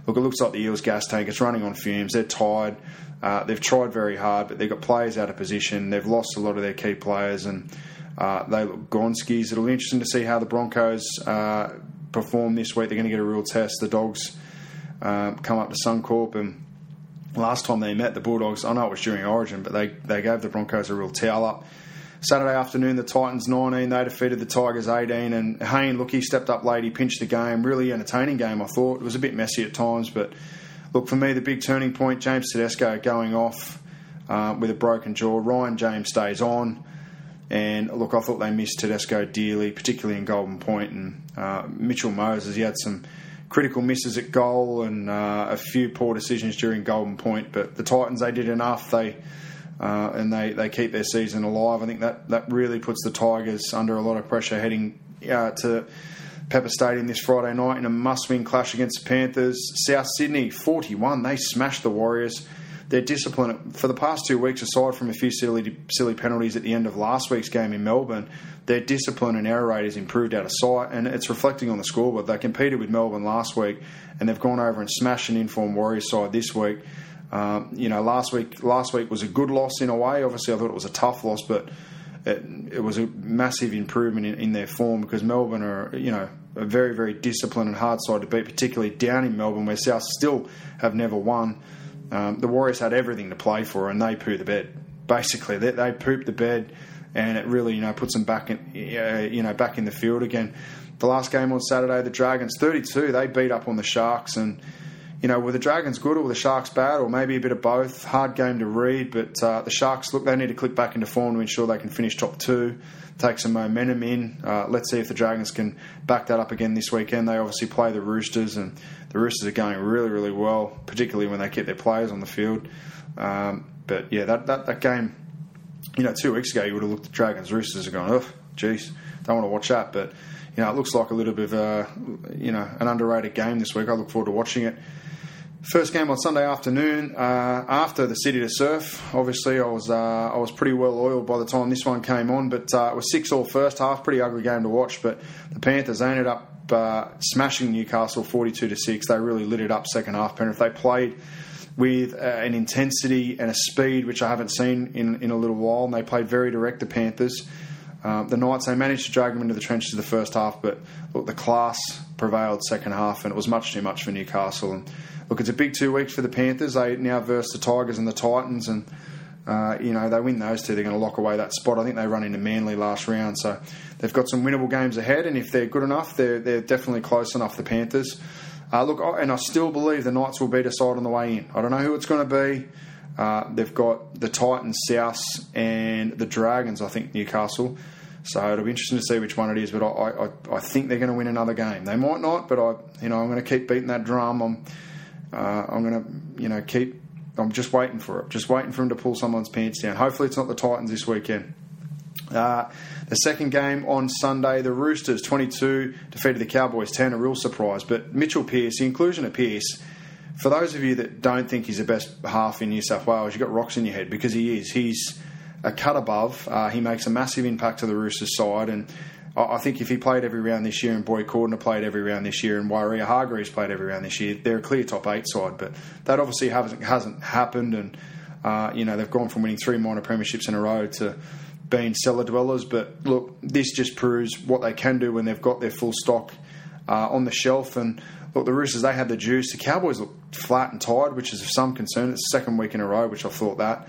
look, it looks like the Eels gas tank is running on fumes. They're tired. Uh, they've tried very hard, but they've got players out of position. They've lost a lot of their key players, and uh, they look gone skis. It'll be interesting to see how the Broncos uh, perform this week. They're going to get a real test. The Dogs uh, come up to Suncorp and last time they met the Bulldogs, I know it was during Origin, but they, they gave the Broncos a real towel up. Saturday afternoon, the Titans 19, they defeated the Tigers 18. And Hayne, look, he stepped up late, he pinched the game. Really entertaining game, I thought. It was a bit messy at times, but look, for me, the big turning point, James Tedesco going off uh, with a broken jaw. Ryan James stays on. And look, I thought they missed Tedesco dearly, particularly in Golden Point. And uh, Mitchell Moses, he had some critical misses at goal and uh, a few poor decisions during Golden Point. But the Titans, they did enough. They uh, and they, they keep their season alive. I think that, that really puts the Tigers under a lot of pressure heading uh, to Pepper Stadium this Friday night in a must-win clash against the Panthers. South Sydney 41. They smashed the Warriors. Their discipline for the past two weeks, aside from a few silly silly penalties at the end of last week's game in Melbourne, their discipline and error rate has improved out of sight, and it's reflecting on the scoreboard. They competed with Melbourne last week, and they've gone over and smashed an informed Warriors side this week. Um, you know, last week last week was a good loss in a way. Obviously, I thought it was a tough loss, but it, it was a massive improvement in, in, their form because Melbourne are, you know, a very very disciplined and hard side to beat, particularly down in Melbourne where South still have never won. Um, the Warriors had everything to play for, and they poo the bed. Basically, they, they pooped the bed, and it really you know puts them back in uh, you know back in the field again. The last game on Saturday, the Dragons 32, they beat up on the Sharks and you know, were the Dragons good or were the Sharks bad, or maybe a bit of both? Hard game to read, but uh, the Sharks look they need to click back into form to ensure they can finish top two, take some momentum in. Uh, let's see if the Dragons can back that up again this weekend. They obviously play the Roosters, and the Roosters are going really, really well, particularly when they keep their players on the field. Um, but yeah, that, that, that game, you know, two weeks ago you would have looked at Dragons Roosters and gone, oh, geez, don't want to watch that, but. You know, it looks like a little bit of a, you know, an underrated game this week. I look forward to watching it. First game on Sunday afternoon uh, after the City to Surf. Obviously, I was uh, I was pretty well oiled by the time this one came on, but uh, it was six all first half. Pretty ugly game to watch, but the Panthers ended up uh, smashing Newcastle forty two to six. They really lit it up second half. Penrith they played with uh, an intensity and a speed which I haven't seen in in a little while, and they played very direct. The Panthers. Um, the Knights they managed to drag them into the trenches of the first half, but look, the class prevailed second half, and it was much too much for Newcastle. And look, it's a big two weeks for the Panthers. They now verse the Tigers and the Titans, and uh, you know they win those two, they're going to lock away that spot. I think they run into Manly last round, so they've got some winnable games ahead. And if they're good enough, they're they're definitely close enough. The Panthers. Uh, look, and I still believe the Knights will beat side on the way in. I don't know who it's going to be. Uh, they've got the Titans, South, and the Dragons. I think Newcastle. So it'll be interesting to see which one it is. But I, I, I think they're going to win another game. They might not, but I, you know, I'm going to keep beating that drum. I'm uh, I'm going to, you know, keep. I'm just waiting for it. Just waiting for him to pull someone's pants down. Hopefully, it's not the Titans this weekend. Uh, the second game on Sunday, the Roosters 22 defeated the Cowboys 10. A real surprise. But Mitchell Pearce, the inclusion of Pearce, for those of you that don't think he's the best half in New South Wales, you've got rocks in your head because he is. He's a cut above. Uh, he makes a massive impact to the Roosters side. And I think if he played every round this year and Boyd Cordner played every round this year and Waerea Hargreaves played every round this year, they're a clear top eight side. But that obviously hasn't, hasn't happened. And, uh, you know, they've gone from winning three minor premierships in a row to being cellar dwellers. But look, this just proves what they can do when they've got their full stock uh, on the shelf. And look, the Roosters, they had the juice. The Cowboys look flat and tired, which is of some concern. It's the second week in a row, which I thought that.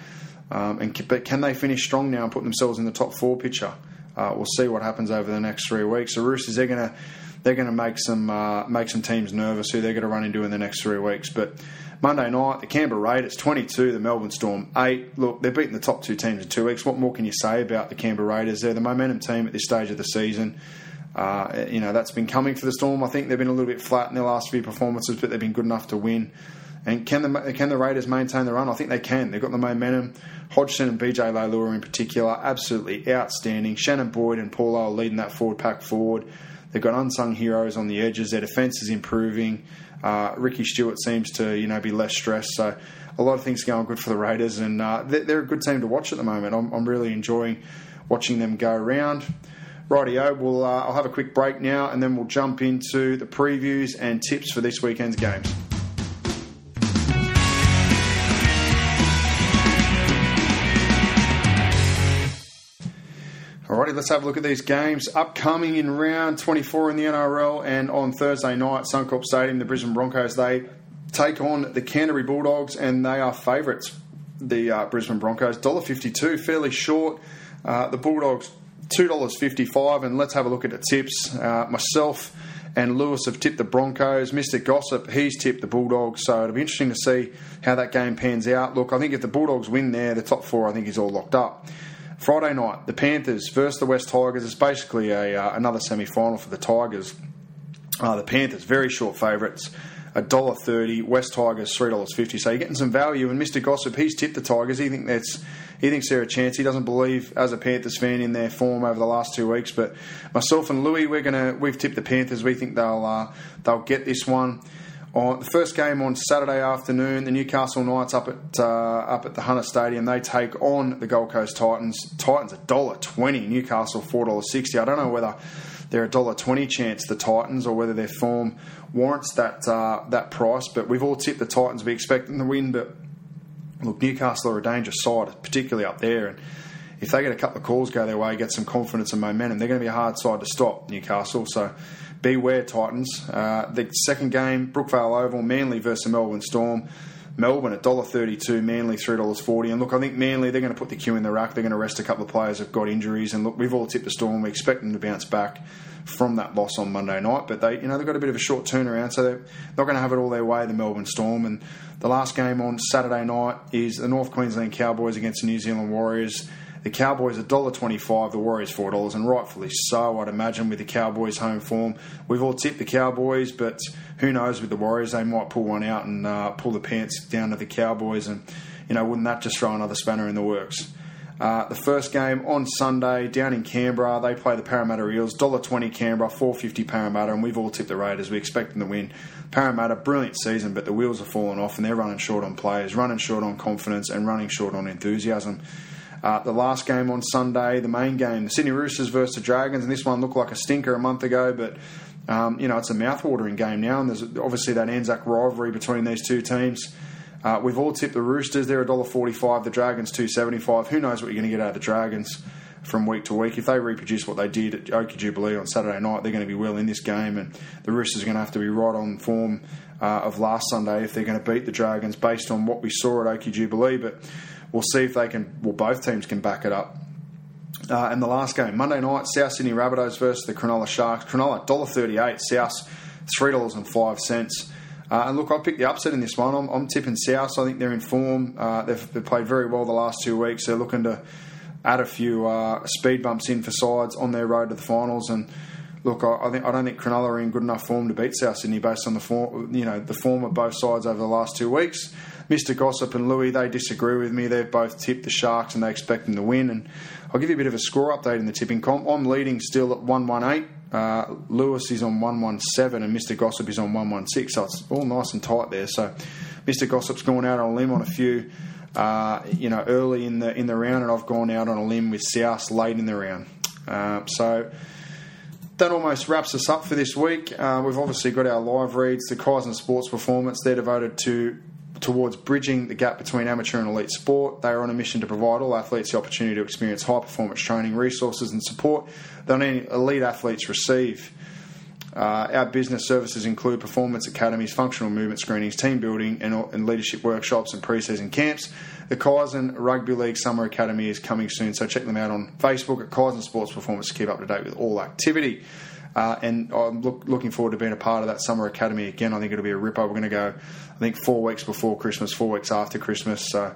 Um, and But can they finish strong now and put themselves in the top four picture? Uh, we'll see what happens over the next three weeks. The Roosters they're going to they're going to make some uh, make some teams nervous who they're going to run into in the next three weeks. But Monday night, the Canberra Raiders 22, the Melbourne Storm 8. Look, they're beating the top two teams in two weeks. What more can you say about the Canberra Raiders? They're the momentum team at this stage of the season. Uh, you know, that's been coming for the Storm. I think they've been a little bit flat in their last few performances, but they've been good enough to win. And can the can the Raiders maintain the run? I think they can. They've got the momentum. Hodgson and BJ Leilua in particular, absolutely outstanding. Shannon Boyd and Paulo leading that forward pack forward. They've got unsung heroes on the edges. Their defence is improving. Uh, Ricky Stuart seems to you know be less stressed. So a lot of things going good for the Raiders, and uh, they're, a good team to watch at the moment. I'm, I'm really enjoying watching them go around. Rightio, we'll, uh, I'll have a quick break now, and then we'll jump into the previews and tips for this weekend's games. Alrighty, let's have a look at these games. Upcoming in round 24 in the NRL and on Thursday night, Suncorp Stadium, the Brisbane Broncos, they take on the Canterbury Bulldogs and they are favourites, the uh, Brisbane Broncos. $1.52, fairly short. Uh, the Bulldogs, $2.55. And let's have a look at the tips. Uh, myself and Lewis have tipped the Broncos. Mr. Gossip, he's tipped the Bulldogs. So it'll be interesting to see how that game pans out. Look, I think if the Bulldogs win there, the top four, I think, is all locked up. Friday night, the Panthers versus the West Tigers. It's basically a uh, another semi final for the Tigers. Uh, the Panthers, very short favourites, $1.30. West Tigers, $3.50. So you're getting some value. And Mr. Gossip, he's tipped the Tigers. He, think that's, he thinks they're a chance. He doesn't believe, as a Panthers fan, in their form over the last two weeks. But myself and Louis, we're gonna, we've tipped the Panthers. We think they'll, uh, they'll get this one. On the first game on Saturday afternoon, the Newcastle Knights up at uh, up at the Hunter Stadium. They take on the Gold Coast Titans. Titans a dollar twenty. Newcastle four dollars sixty. I don't know whether they're a dollar twenty chance the Titans or whether their form warrants that uh, that price. But we've all tipped the Titans. We expect them to win, but look, Newcastle are a dangerous side, particularly up there. And if they get a couple of calls go their way, get some confidence and momentum, they're going to be a hard side to stop. Newcastle. So beware Titans. Uh, the second game, Brookvale Oval, Manly versus Melbourne Storm. Melbourne at $1.32, Manly $3.40. And look, I think Manly, they're going to put the cue in the rack. They're going to rest a couple of players who've got injuries. And look, we've all tipped the Storm. We expect them to bounce back from that loss on Monday night. But they, you know, they've got a bit of a short turnaround, so they're not going to have it all their way, the Melbourne Storm. And the last game on Saturday night is the North Queensland Cowboys against the New Zealand Warriors. The Cowboys $1.25, the Warriors $4, and rightfully so, I'd imagine, with the Cowboys' home form. We've all tipped the Cowboys, but who knows with the Warriors? They might pull one out and uh, pull the pants down to the Cowboys, and, you know, wouldn't that just throw another spanner in the works? Uh, the first game on Sunday down in Canberra, they play the Parramatta Eels. $1.20 Canberra, four fifty Parramatta, and we've all tipped the Raiders. We expect them to win. Parramatta, brilliant season, but the wheels are falling off and they're running short on players, running short on confidence, and running short on enthusiasm. Uh, the last game on Sunday, the main game, the Sydney Roosters versus the Dragons, and this one looked like a stinker a month ago, but um, you know it's a mouthwatering game now, and there's obviously that Anzac rivalry between these two teams. Uh, we've all tipped the Roosters; they're $1.45, the Dragons two seventy five. Who knows what you're going to get out of the Dragons? From week to week, if they reproduce what they did at Oakey Jubilee on Saturday night, they're going to be well in this game, and the Roosters are going to have to be right on form uh, of last Sunday if they're going to beat the Dragons based on what we saw at Oakey Jubilee. But We'll see if they can, well, both teams can back it up. Uh, and the last game, Monday night, South Sydney Rabbitohs versus the Cronulla Sharks. Cronulla, $1.38, South, $3.05. Uh, and look, I picked the upset in this one. I'm, I'm tipping South. I think they're in form. Uh, they've, they've, played very well the last two weeks. They're looking to add a few uh, speed bumps in for sides on their road to the finals. And look, I, I, think I don't think Cronulla are in good enough form to beat South Sydney based on the form, you know, the form of both sides over the last two weeks. Mr. Gossip and Louis, they disagree with me. They've both tipped the Sharks and they expect them to win. And I'll give you a bit of a score update in the tipping comp. I'm leading still at 118. Uh, Lewis is on 117 and Mr. Gossip is on 116. So it's all nice and tight there. So Mr. Gossip's gone out on a limb on a few. Uh, you know, early in the in the round, and I've gone out on a limb with South late in the round. Uh, so that almost wraps us up for this week. Uh, we've obviously got our live reads, the Kaizen Sports Performance. They're devoted to towards bridging the gap between amateur and elite sport. They are on a mission to provide all athletes the opportunity to experience high performance training, resources, and support that only elite athletes receive. Uh, our business services include performance academies, functional movement screenings, team building, and, and leadership workshops and pre-season camps. The Kaizen Rugby League Summer Academy is coming soon, so check them out on Facebook at Kaizen Sports Performance to keep up to date with all activity. Uh, and I'm look, looking forward to being a part of that summer academy again. I think it'll be a ripper. We're going to go, I think, four weeks before Christmas, four weeks after Christmas. So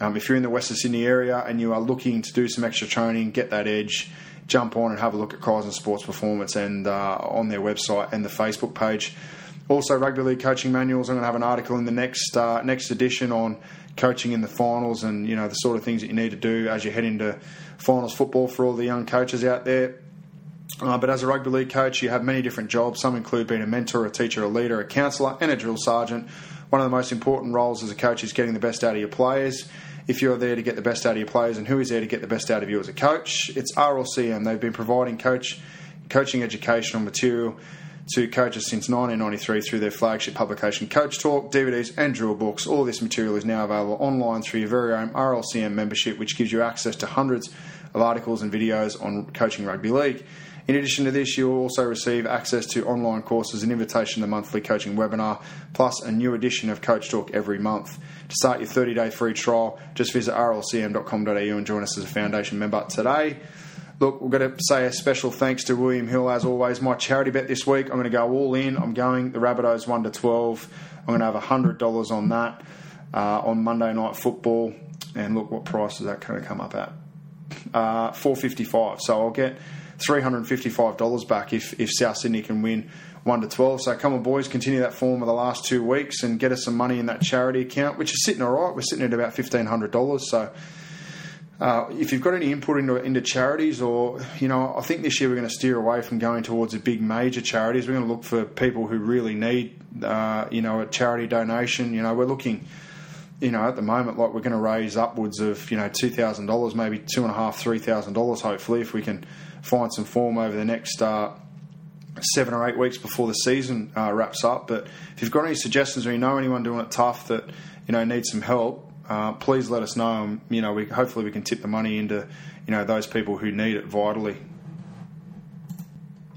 um, if you're in the Western Sydney area and you are looking to do some extra training, get that edge, jump on and have a look at Kaizen Sports Performance and uh, on their website and the Facebook page. Also, rugby league coaching manuals. I'm going to have an article in the next uh, next edition on coaching in the finals and you know the sort of things that you need to do as you head into finals football for all the young coaches out there. Uh, but as a rugby league coach, you have many different jobs. Some include being a mentor, a teacher, a leader, a counsellor, and a drill sergeant. One of the most important roles as a coach is getting the best out of your players. If you're there to get the best out of your players, and who is there to get the best out of you as a coach? It's RLCM. They've been providing coach coaching educational material to coaches since 1993 through their flagship publication Coach Talk, DVDs, and drill books. All this material is now available online through your very own RLCM membership, which gives you access to hundreds of articles and videos on coaching rugby league. In addition to this, you'll also receive access to online courses, an invitation to the monthly coaching webinar, plus a new edition of Coach Talk every month. To start your 30 day free trial, just visit rlcm.com.au and join us as a foundation member today. Look, we're going to say a special thanks to William Hill as always. My charity bet this week, I'm going to go all in. I'm going the Rabbitohs 1 to 12. I'm going to have $100 on that uh, on Monday Night Football. And look, what price is that going to come up at? Uh, 455. So I'll get $355 back if, if South Sydney can win 1 to 12. So come on, boys, continue that form of the last two weeks and get us some money in that charity account, which is sitting all right. We're sitting at about $1,500. So uh, if you've got any input into, into charities, or, you know, I think this year we're going to steer away from going towards the big major charities. We're going to look for people who really need, uh, you know, a charity donation. You know, we're looking you know, at the moment, like we're going to raise upwards of you know two thousand dollars, maybe two and a half, three thousand dollars. Hopefully, if we can find some form over the next uh, seven or eight weeks before the season uh, wraps up. But if you've got any suggestions or you know anyone doing it tough that you know needs some help, uh, please let us know. And, you know, we hopefully we can tip the money into you know those people who need it vitally.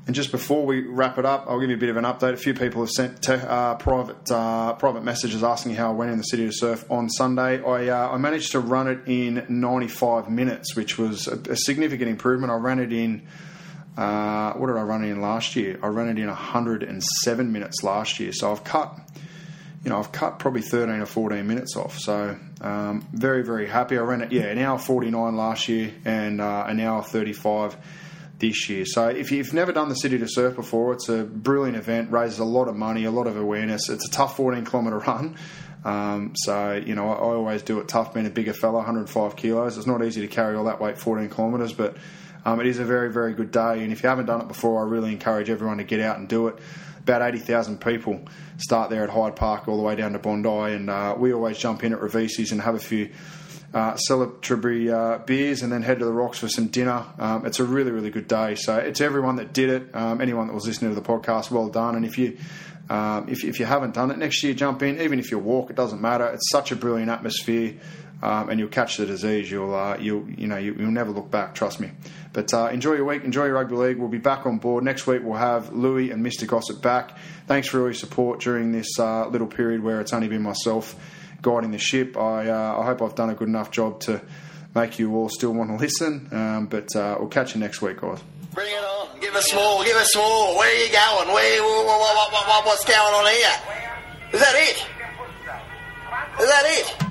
And just before we wrap it up, I'll give you a bit of an update. A few people have sent te- uh, private uh, private messages asking how I went in the city to surf on Sunday. I uh, I managed to run it in 95 minutes, which was a, a significant improvement. I ran it in. Uh, what did I run it in last year? I ran it in 107 minutes last year. So I've cut, you know, I've cut probably 13 or 14 minutes off. So um, very, very happy. I ran it, yeah, an hour 49 last year and uh, an hour 35 this year. So if you've never done the City to Surf before, it's a brilliant event, raises a lot of money, a lot of awareness. It's a tough 14 kilometre run. Um, so, you know, I, I, always do it tough being a bigger fella, 105 kilos. It's not easy to carry all that weight 14 kilometres, but um, it is a very, very good day. And if you haven't done it before, I really encourage everyone to get out and do it. About 80,000 people start there at Hyde Park all the way down to Bondi, and uh, we always jump in at Ravesi's and have a few uh, celebratory uh, beers, and then head to the rocks for some dinner. Um, it's a really, really good day. So it's everyone that did it, um, anyone that was listening to the podcast, well done. And if you um, if, if, you haven't done it next year, jump in. Even if you walk, it doesn't matter. It's such a brilliant atmosphere, um, and you'll catch the disease. You'll uh, you'll you know you, will never look back. Trust me. But uh, enjoy your week. Enjoy your rugby league. We'll be back on board next week. We'll have Louis and Mr. Gossip back. Thanks for all your support during this uh, little period where it's only been myself guiding the ship. I, uh, I hope I've done a good enough job to make you all still want to listen. Um, but uh, we'll catch you next week, guys. Bring it on. Give us more. Give us more. Where are you going? Where, what, what, what, what's going on here? Is that it? Is that it?